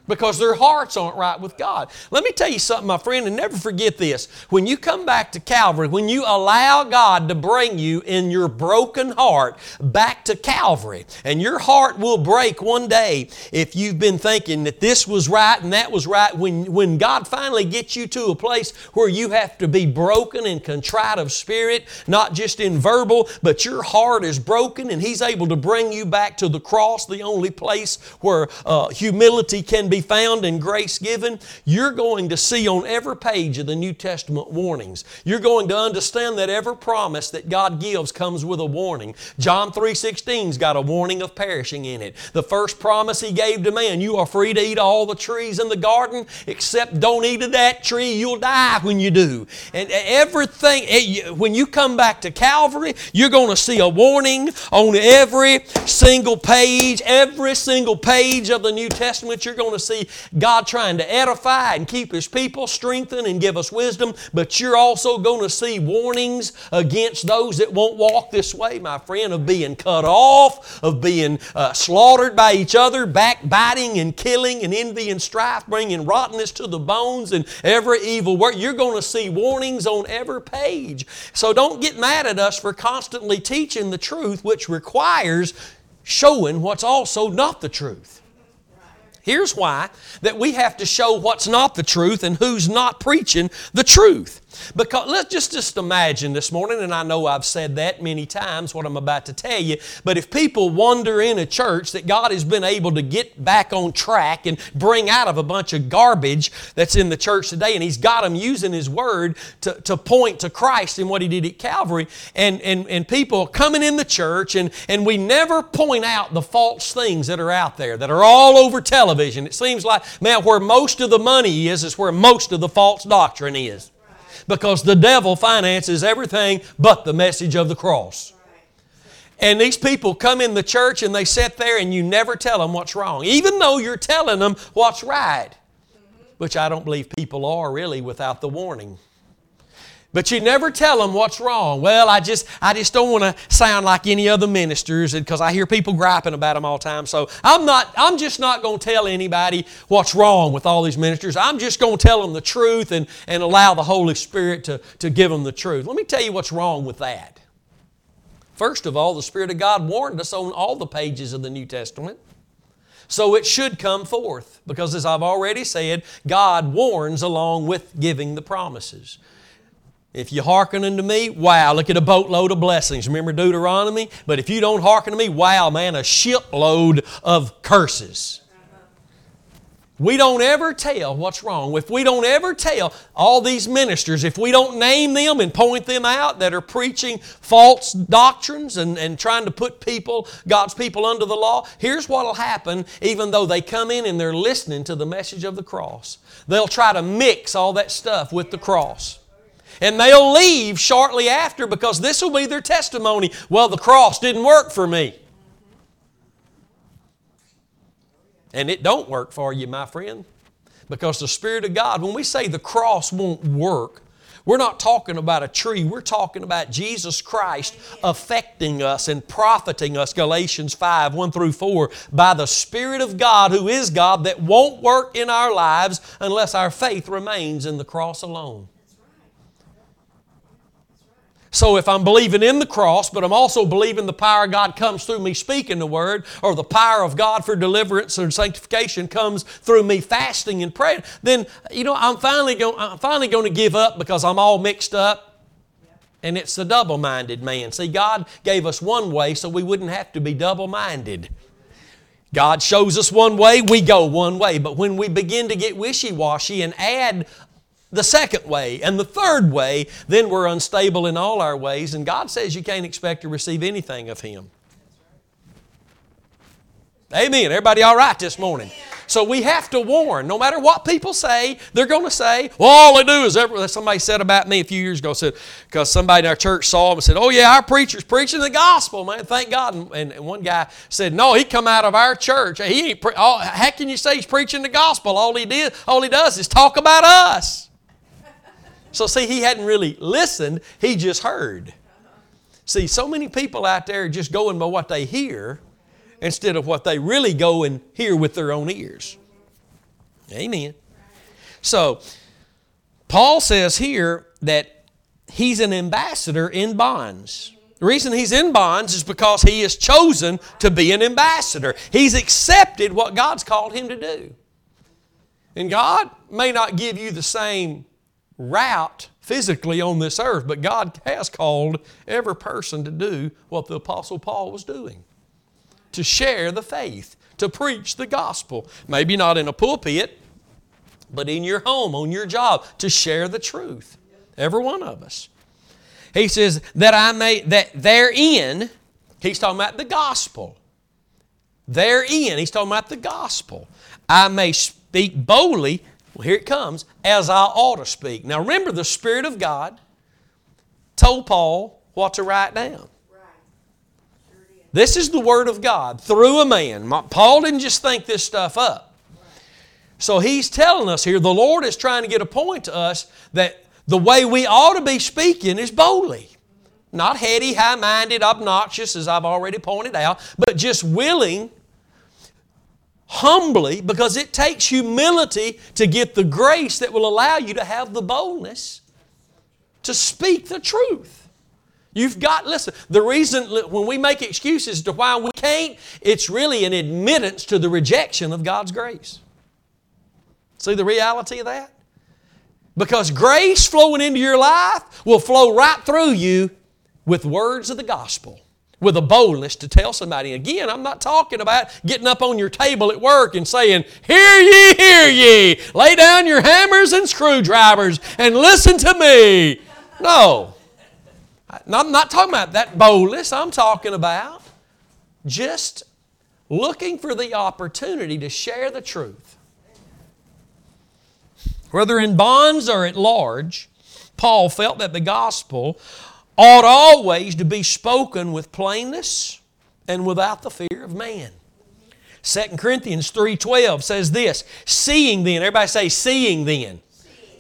because their hearts aren't right with God. Let me tell you something, my friend, and never forget this. When you come back to Calvary, when you allow God to bring you in your broken heart back to Calvary, and your heart will break one day if you've been thinking that this was right and that was right, when, when God finally gets you to a place where you have to be broken and contrite of spirit, not just in verbal, but your heart is broken and He's able to bring you back to the cross, the only place where uh, humility can be found in grace given, you're going to see on every page of the New Testament warnings. You're going to understand that every promise that God gives comes with a warning. John 3.16's got a warning of perishing in it. The first promise He gave to man, you are free to eat all the trees in the garden, except don't eat of that tree, you'll die when you do. And everything, eh, when you come back to Calvary, you're going to see a warning on every single page, every single page of the New Testament. You're going to see God trying to edify and keep His people, strengthen and give us wisdom, but you're also going to see warnings against those that won't walk this way, my friend, of being cut off, of being uh, slaughtered by each other, backbiting and killing and envy and strife, bringing rottenness to the bones and every evil work. You're going to see warnings on every page. So don't get mad at us for constantly teaching the truth, which requires showing what's also not the truth. Here's why that we have to show what's not the truth and who's not preaching the truth. Because let's just, just imagine this morning, and I know I've said that many times, what I'm about to tell you, but if people wander in a church that God has been able to get back on track and bring out of a bunch of garbage that's in the church today, and He's got them using His Word to, to point to Christ and what He did at Calvary, and, and, and people coming in the church, and, and we never point out the false things that are out there, that are all over television. It seems like, man, where most of the money is, is where most of the false doctrine is because the devil finances everything but the message of the cross. And these people come in the church and they sit there and you never tell them what's wrong, even though you're telling them what's right, which I don't believe people are really without the warning. But you never tell them what's wrong. Well, I just, I just don't want to sound like any other ministers because I hear people griping about them all the time. So I'm not, I'm just not going to tell anybody what's wrong with all these ministers. I'm just going to tell them the truth and, and allow the Holy Spirit to, to give them the truth. Let me tell you what's wrong with that. First of all, the Spirit of God warned us on all the pages of the New Testament. So it should come forth because, as I've already said, God warns along with giving the promises. If you hearken unto me, wow, look at a boatload of blessings. Remember Deuteronomy? But if you don't hearken to me, wow, man, a shipload of curses. We don't ever tell what's wrong. If we don't ever tell all these ministers, if we don't name them and point them out that are preaching false doctrines and, and trying to put people, God's people under the law, here's what will happen even though they come in and they're listening to the message of the cross. They'll try to mix all that stuff with the cross. And they'll leave shortly after because this will be their testimony. Well, the cross didn't work for me. And it don't work for you, my friend. Because the Spirit of God, when we say the cross won't work, we're not talking about a tree. We're talking about Jesus Christ affecting us and profiting us, Galatians 5 1 through 4, by the Spirit of God, who is God, that won't work in our lives unless our faith remains in the cross alone. So if I'm believing in the cross, but I'm also believing the power of God comes through me speaking the word, or the power of God for deliverance and sanctification comes through me fasting and praying, then you know I'm finally going I'm finally going to give up because I'm all mixed up. And it's the double-minded man. See, God gave us one way so we wouldn't have to be double-minded. God shows us one way, we go one way. But when we begin to get wishy washy and add the second way and the third way, then we're unstable in all our ways, and God says you can't expect to receive anything of Him. Amen. Everybody all right this morning? So we have to warn. No matter what people say, they're going to say, well, all they do is ever, somebody said about me a few years ago, said, because somebody in our church saw him and said, oh yeah, our preacher's preaching the gospel, man, thank God. And, and one guy said, no, he come out of our church. He ain't, pre- how can you say he's preaching the gospel? All he did, all he does is talk about us. So, see, he hadn't really listened, he just heard. See, so many people out there just going by what they hear instead of what they really go and hear with their own ears. Amen. So, Paul says here that he's an ambassador in bonds. The reason he's in bonds is because he is chosen to be an ambassador. He's accepted what God's called him to do. And God may not give you the same route physically on this earth, but God has called every person to do what the Apostle Paul was doing to share the faith, to preach the gospel. Maybe not in a pulpit, but in your home, on your job, to share the truth. Every one of us. He says, that I may, that therein, he's talking about the gospel. Therein, he's talking about the gospel. I may speak boldly, well, here it comes, as I ought to speak. Now remember, the Spirit of God told Paul what to write down. This is the Word of God through a man. Paul didn't just think this stuff up. So he's telling us here, the Lord is trying to get a point to us that the way we ought to be speaking is boldly. Not heady, high minded, obnoxious, as I've already pointed out, but just willing, humbly, because it takes humility to get the grace that will allow you to have the boldness to speak the truth. You've got, listen, the reason when we make excuses to why we can't, it's really an admittance to the rejection of God's grace. See the reality of that? Because grace flowing into your life will flow right through you with words of the gospel, with a boldness to tell somebody. Again, I'm not talking about getting up on your table at work and saying, Hear ye, hear ye, lay down your hammers and screwdrivers and listen to me. No. I'm not talking about that boldness. I'm talking about just looking for the opportunity to share the truth whether in bonds or at large, Paul felt that the gospel ought always to be spoken with plainness and without the fear of man. 2 Corinthians 3.12 says this, Seeing then, everybody say seeing then.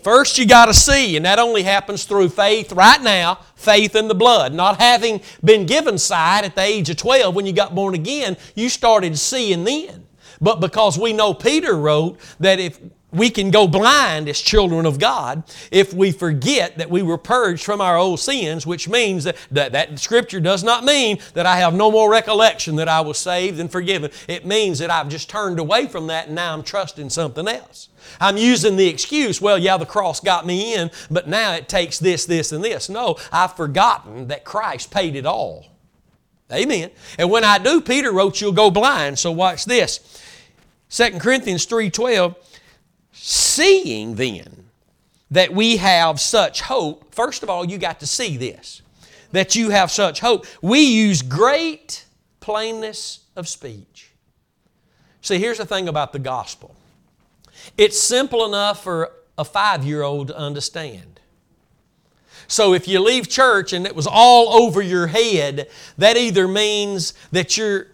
First you got to see, and that only happens through faith right now, faith in the blood. Not having been given sight at the age of 12 when you got born again, you started seeing then. But because we know Peter wrote that if we can go blind as children of God if we forget that we were purged from our old sins, which means that, that, that scripture does not mean that I have no more recollection that I was saved and forgiven. It means that I've just turned away from that and now I'm trusting something else. I'm using the excuse, well, yeah, the cross got me in, but now it takes this, this, and this. No, I've forgotten that Christ paid it all. Amen. And when I do, Peter wrote, you'll go blind. So watch this. 2 Corinthians 3.12 Seeing then that we have such hope, first of all, you got to see this that you have such hope. We use great plainness of speech. See, here's the thing about the gospel it's simple enough for a five year old to understand. So if you leave church and it was all over your head, that either means that you're,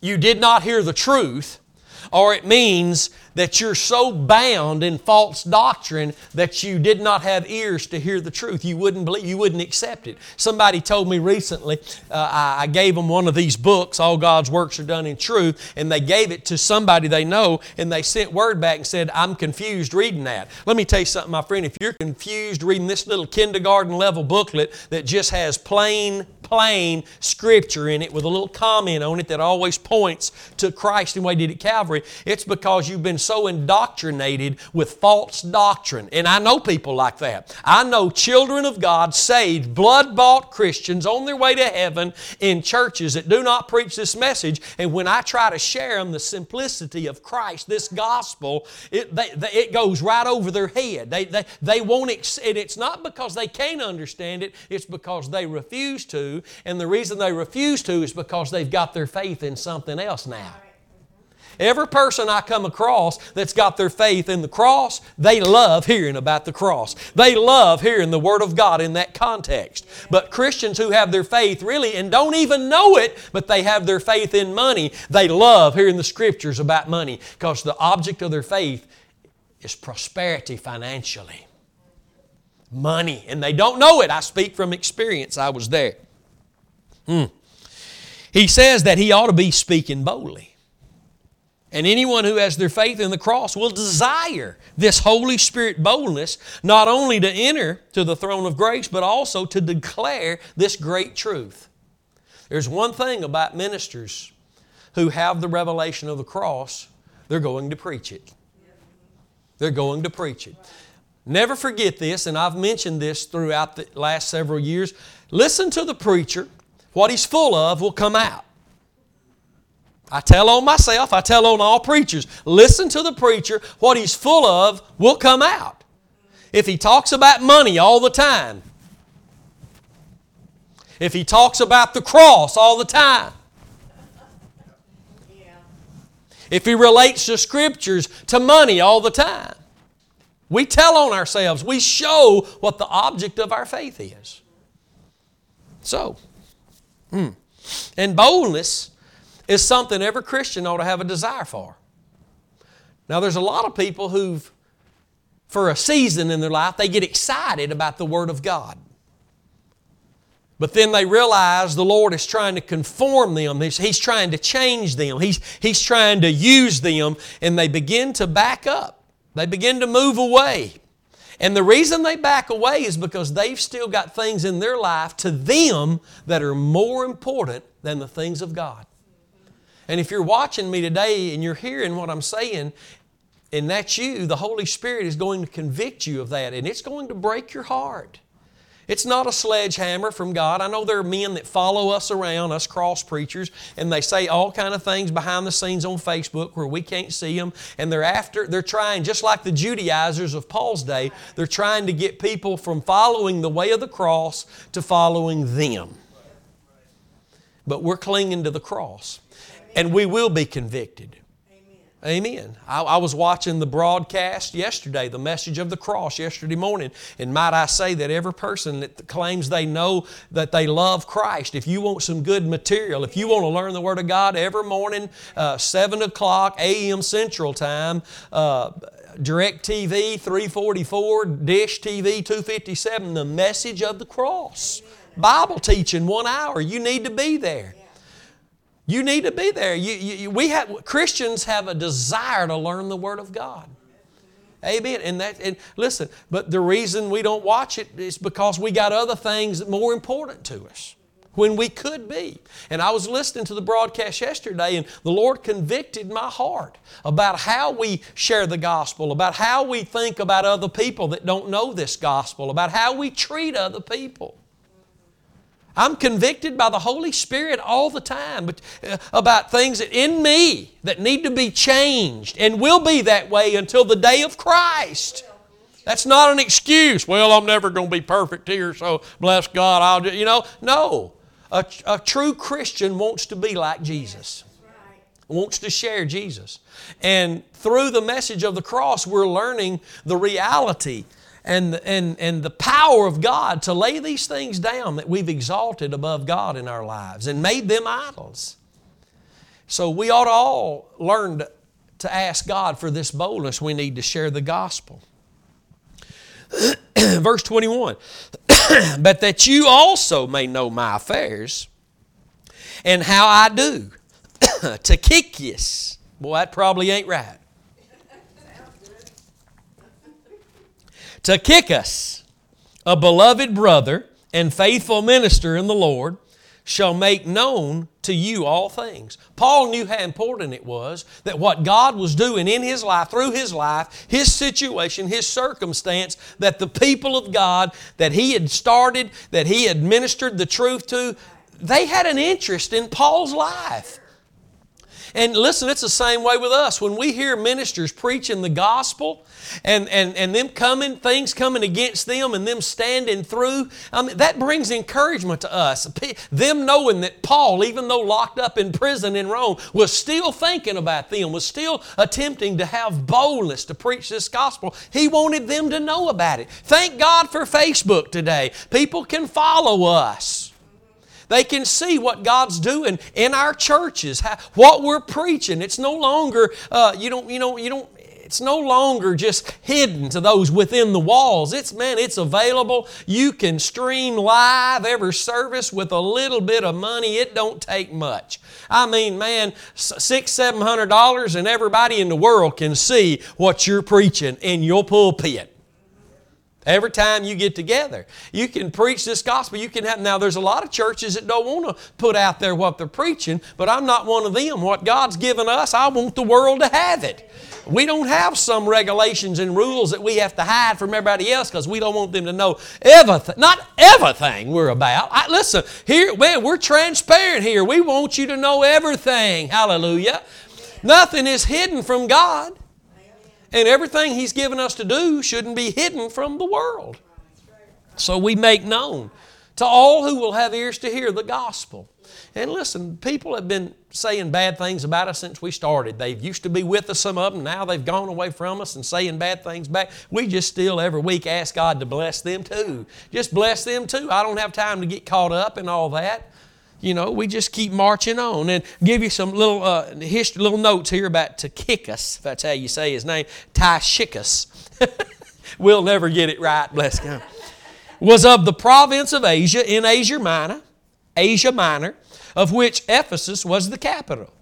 you did not hear the truth, or it means that you're so bound in false doctrine that you did not have ears to hear the truth. You wouldn't believe, you wouldn't accept it. Somebody told me recently, uh, I, gave them one of these books, All God's Works Are Done in Truth, and they gave it to somebody they know, and they sent word back and said, I'm confused reading that. Let me tell you something, my friend. If you're confused reading this little kindergarten level booklet that just has plain, plain scripture in it with a little comment on it that always points to Christ and what He did at Calvary, it's because you've been so indoctrinated with false doctrine. And I know people like that. I know children of God, saved, blood bought Christians on their way to heaven in churches that do not preach this message. And when I try to share them the simplicity of Christ, this gospel, it, they, they, it goes right over their head. They, they, they won't, ex- and it's not because they can't understand it, it's because they refuse to. And the reason they refuse to is because they've got their faith in something else now. Every person I come across that's got their faith in the cross, they love hearing about the cross. They love hearing the Word of God in that context. But Christians who have their faith really and don't even know it, but they have their faith in money, they love hearing the Scriptures about money because the object of their faith is prosperity financially. Money. And they don't know it. I speak from experience. I was there. Hmm. He says that he ought to be speaking boldly. And anyone who has their faith in the cross will desire this Holy Spirit boldness, not only to enter to the throne of grace, but also to declare this great truth. There's one thing about ministers who have the revelation of the cross, they're going to preach it. They're going to preach it. Never forget this, and I've mentioned this throughout the last several years. Listen to the preacher, what he's full of will come out. I tell on myself, I tell on all preachers. Listen to the preacher. What he's full of will come out. If he talks about money all the time, if he talks about the cross all the time, if he relates the scriptures to money all the time, we tell on ourselves. We show what the object of our faith is. So, hmm. and boldness is something every Christian ought to have a desire for. Now, there's a lot of people who've, for a season in their life, they get excited about the Word of God. But then they realize the Lord is trying to conform them. He's, he's, trying to change them. He's, he's trying to use them, and they begin to back up. They begin to move away. And the reason they back away is because they've still got things in their life to them that are more important than the things of God. And if you're watching me today and you're hearing what I'm saying, and that's you, the Holy Spirit is going to convict you of that, and it's going to break your heart. It's not a sledgehammer from God. I know there are men that follow us around, us cross preachers, and they say all kind of things behind the scenes on Facebook where we can't see them. And they're after, they're trying, just like the Judaizers of Paul's day, they're trying to get people from following the way of the cross to following them. But we're clinging to the cross and we will be convicted. Amen. I, I, was watching the broadcast yesterday, the message of the cross yesterday morning, and might I say that every person that claims they know that they love Christ, if you want some good material, if you want to learn the Word of God every morning, uh, 7 o'clock a.m. Central Time, uh, Direct TV 344, Dish TV 257, the message of the cross. Bible teaching one hour. You need to be there. You need to be there. You, you, we have, Christians have a desire to learn the Word of God. Amen. And that, and listen, but the reason we don't watch it is because we got other things more important to us when we could be. And I was listening to the broadcast yesterday, and the Lord convicted my heart about how we share the gospel, about how we think about other people that don't know this gospel, about how we treat other people. I'm convicted by the Holy Spirit all the time but, uh, about things in me that need to be changed and will be that way until the day of Christ. That's not an excuse. Well, I'm never going to be perfect here, so bless God, I'll do, you know. No. A, a true Christian wants to be like Jesus, wants to share Jesus. And through the message of the cross, we're learning the reality and, and, and the power of God to lay these things down that we've exalted above God in our lives and made them idols. So we ought to all learn to, ask God for this boldness we need to share the gospel. Verse 21 But that you also may know my affairs and how I do. To Tychicus. Boy, that probably ain't right. Tychicus, a beloved brother and faithful minister in the Lord, shall make known to you all things. Paul knew how important it was that what God was doing in his life, through his life, his situation, his circumstance, that the people of God that he had started, that he had ministered the truth to, they had an interest in Paul's life. And listen, it's the same way with us. When we hear ministers preaching the gospel and, and, and them coming, things coming against them and them standing through, I mean, that brings encouragement to us. Them knowing that Paul, even though locked up in prison in Rome, was still thinking about them, was still attempting to have boldness to preach this gospel. He wanted them to know about it. Thank God for Facebook today. People can follow us. They can see what God's doing in our churches, what we're preaching. It's no longer, uh, you don't, you know, you don't, it's no longer just hidden to those within the walls. It's, man, it's available. You can stream live every service with a little bit of money. It don't take much. I mean, man, six, seven hundred dollars and everybody in the world can see what you're preaching in your pulpit. Every time you get together, you can preach this gospel. You can have, now there's a lot of churches that don't want to put out there what they're preaching, but I'm not one of them. What God's given us, I want the world to have it. We don't have some regulations and rules that we have to hide from everybody else because we don't want them to know everything, not everything we're about. I, listen, here, man, we're transparent here. We want you to know everything. Hallelujah. Nothing is hidden from God. And everything He's given us to do shouldn't be hidden from the world. So we make known to all who will have ears to hear the gospel. And listen, people have been saying bad things about us since we started. They've used to be with us, some of them, now they've gone away from us and saying bad things back. We just still every week ask God to bless them too. Just bless them too. I don't have time to get caught up in all that. You know, we just keep marching on and give you some little uh, history, little notes here about Tychicus, if that's how you say his name, Tychicus. we'll never get it right, bless God. Was of the province of Asia in Asia Minor, Asia Minor, of which Ephesus was the capital.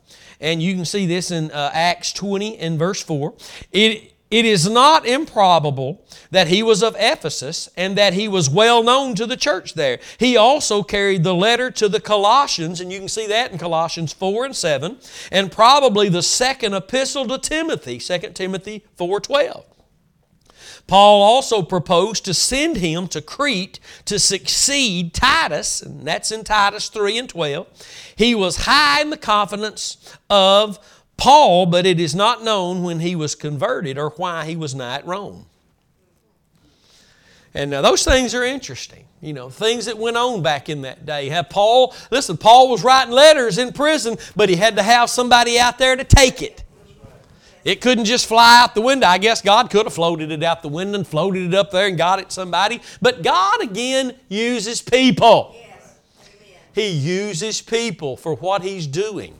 And you can see this in uh, Acts 20 and verse 4. It, it is not improbable that he was of Ephesus and that he was well known to the church there. He also carried the letter to the Colossians, and you can see that in Colossians 4 and 7, and probably the second epistle to Timothy, 2 Timothy 4:12. Paul also proposed to send him to Crete to succeed Titus, and that's in Titus 3 and 12. He was high in the confidence of Paul, but it is not known when he was converted or why he was not at Rome. And now those things are interesting. You know, things that went on back in that day. Have Paul, listen, Paul was writing letters in prison, but he had to have somebody out there to take it. It couldn't just fly out the window. I guess God could have floated it out the window and floated it up there and got it somebody. But God again uses people. He uses people for what He's doing.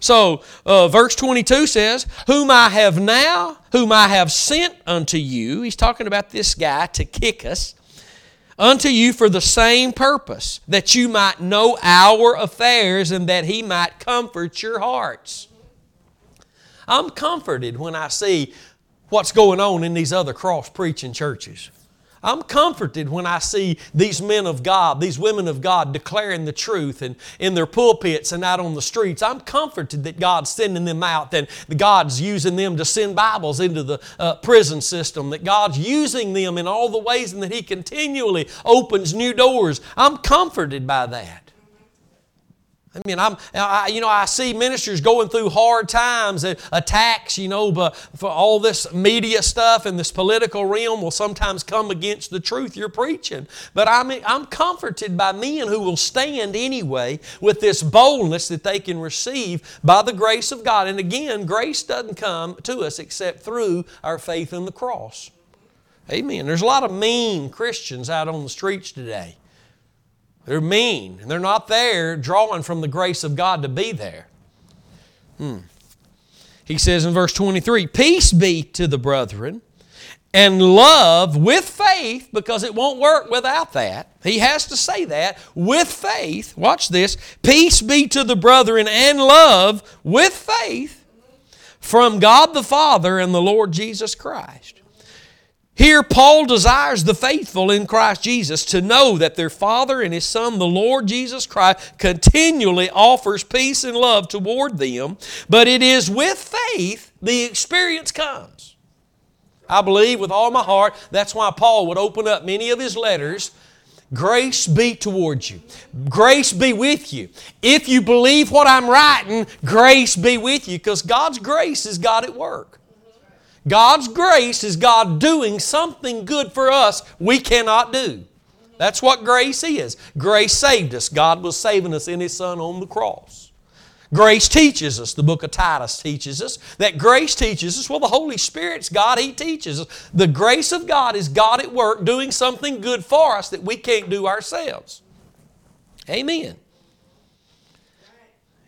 So, uh, verse 22 says, Whom I have now, whom I have sent unto you, he's talking about this guy, Tychicus, unto you for the same purpose, that you might know our affairs and that he might comfort your hearts. I'm comforted when I see what's going on in these other cross preaching churches. I'm comforted when I see these men of God, these women of God declaring the truth and in their pulpits and out on the streets. I'm comforted that God's sending them out, that God's using them to send Bibles into the uh, prison system, that God's using them in all the ways and that He continually opens new doors. I'm comforted by that. I mean, I'm, I, you know, I see ministers going through hard times, and attacks, you know, but for all this media stuff and this political realm will sometimes come against the truth you're preaching. But I'm, I'm comforted by men who will stand anyway with this boldness that they can receive by the grace of God. And again, grace doesn't come to us except through our faith in the cross. Amen. There's a lot of mean Christians out on the streets today. They're mean, and they're not there drawing from the grace of God to be there. Hmm. He says in verse 23 Peace be to the brethren and love with faith, because it won't work without that. He has to say that with faith. Watch this. Peace be to the brethren and love with faith from God the Father and the Lord Jesus Christ. Here, Paul desires the faithful in Christ Jesus to know that their Father and His Son, the Lord Jesus Christ, continually offers peace and love toward them, but it is with faith the experience comes. I believe with all my heart that's why Paul would open up many of his letters. Grace be towards you. Grace be with you. If you believe what I'm writing, grace be with you because God's grace is God at work. God's grace is God doing something good for us we cannot do. That's what grace is. Grace saved us. God was saving us in His Son on the cross. Grace teaches us, the book of Titus teaches us, that grace teaches us, well, the Holy Spirit's God, He teaches us. The grace of God is God at work doing something good for us that we can't do ourselves. Amen.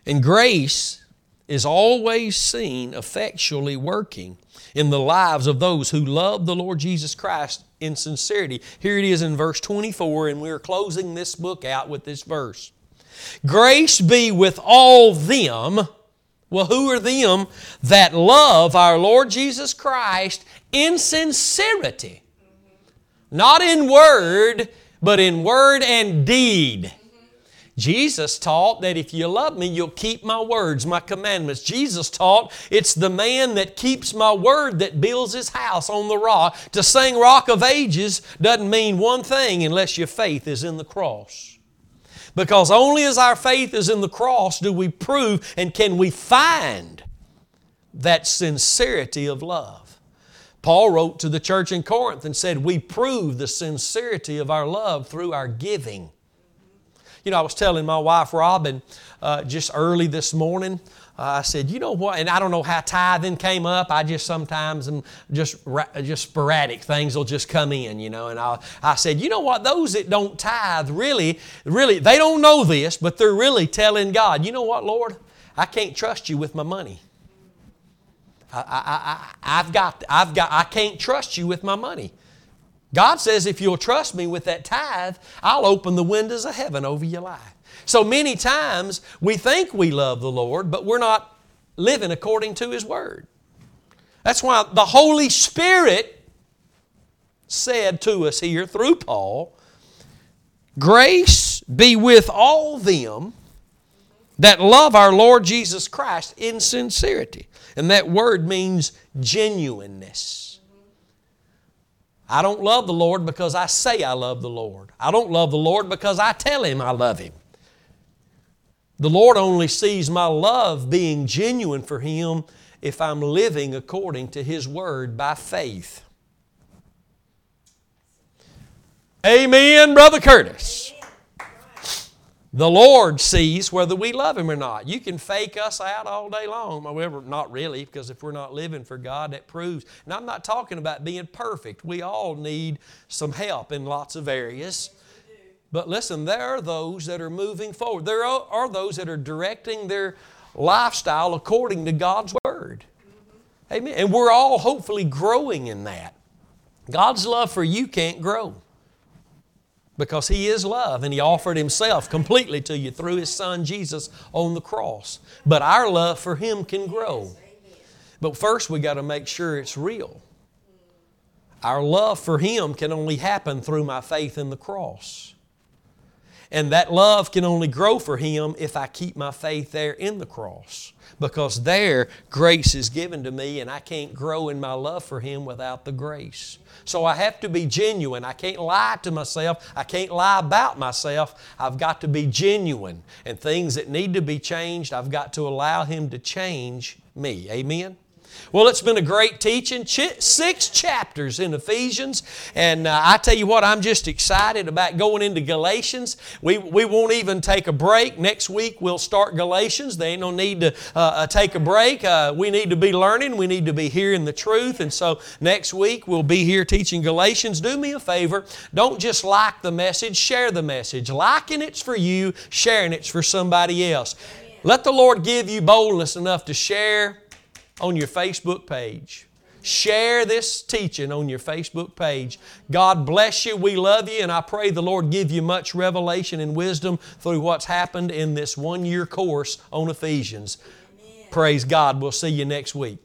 And grace is always seen effectually working in the lives of those who love the Lord Jesus Christ in sincerity. Here it is in verse 24, and we're closing this book out with this verse. Grace be with all them. Well, who are them that love our Lord Jesus Christ in sincerity? Not in word, but in word and deed. Jesus taught that if you love me, you'll keep my words, my commandments. Jesus taught it's the man that keeps my word that builds his house on the rock. To sing Rock of Ages doesn't mean one thing unless your faith is in the cross. Because only as our faith is in the cross do we prove and can we find that sincerity of love. Paul wrote to the church in Corinth and said, We prove the sincerity of our love through our giving. You know, I was telling my wife Robin uh, just early this morning. Uh, I said, you know what? And I don't know how tithing came up. I just sometimes am just just sporadic things will just come in, you know. And I, I said, you know what? Those that don't tithe really, really, they don't know this, but they're really telling God, you know what, Lord? I can't trust you with my money. I, I, I, I've got, I've got, I can't trust you with my money. God says, if you'll trust me with that tithe, I'll open the windows of heaven over your life. So many times we think we love the Lord, but we're not living according to His Word. That's why the Holy Spirit said to us here through Paul, Grace be with all them that love our Lord Jesus Christ in sincerity. And that word means genuineness. I don't love the Lord because I say I love the Lord. I don't love the Lord because I tell Him I love Him. The Lord only sees my love being genuine for Him if I'm living according to His Word by faith. Amen, Brother Curtis. The Lord sees whether we love Him or not. You can fake us out all day long. However, not really, because if we're not living for God, that proves. And I'm not talking about being perfect. We all need some help in lots of areas. But listen, there are those that are moving forward. There are those that are directing their lifestyle according to God's Word. Amen. And we're all hopefully growing in that. God's love for you can't grow because He is love and He offered Himself completely to you through His Son Jesus on the cross. But our love for Him can grow. But first, we got to make sure it's real. Our love for Him can only happen through my faith in the cross. And that love can only grow for Him if I keep my faith there in the cross. Because there, grace is given to me, and I can't grow in my love for Him without the grace. So I have to be genuine. I can't lie to myself. I can't lie about myself. I've got to be genuine. And things that need to be changed, I've got to allow Him to change me. Amen? Well, it's been a great teaching. Ch- six chapters in Ephesians. And uh, I tell you what, I'm just excited about going into Galatians. We, we won't even take a break. Next week, we'll start Galatians. There ain't no need to uh, uh, take a break. Uh, we need to be learning. We need to be hearing the truth. And so next week, we'll be here teaching Galatians. Do me a favor. Don't just like the message, share the message. Liking it's for you, sharing it's for somebody else. Let the Lord give you boldness enough to share on your Facebook page. Share this teaching on your Facebook page. God bless you. We love you, and I pray the Lord give you much revelation and wisdom through what's happened in this one year course on Ephesians. Amen. Praise God. We'll see you next week.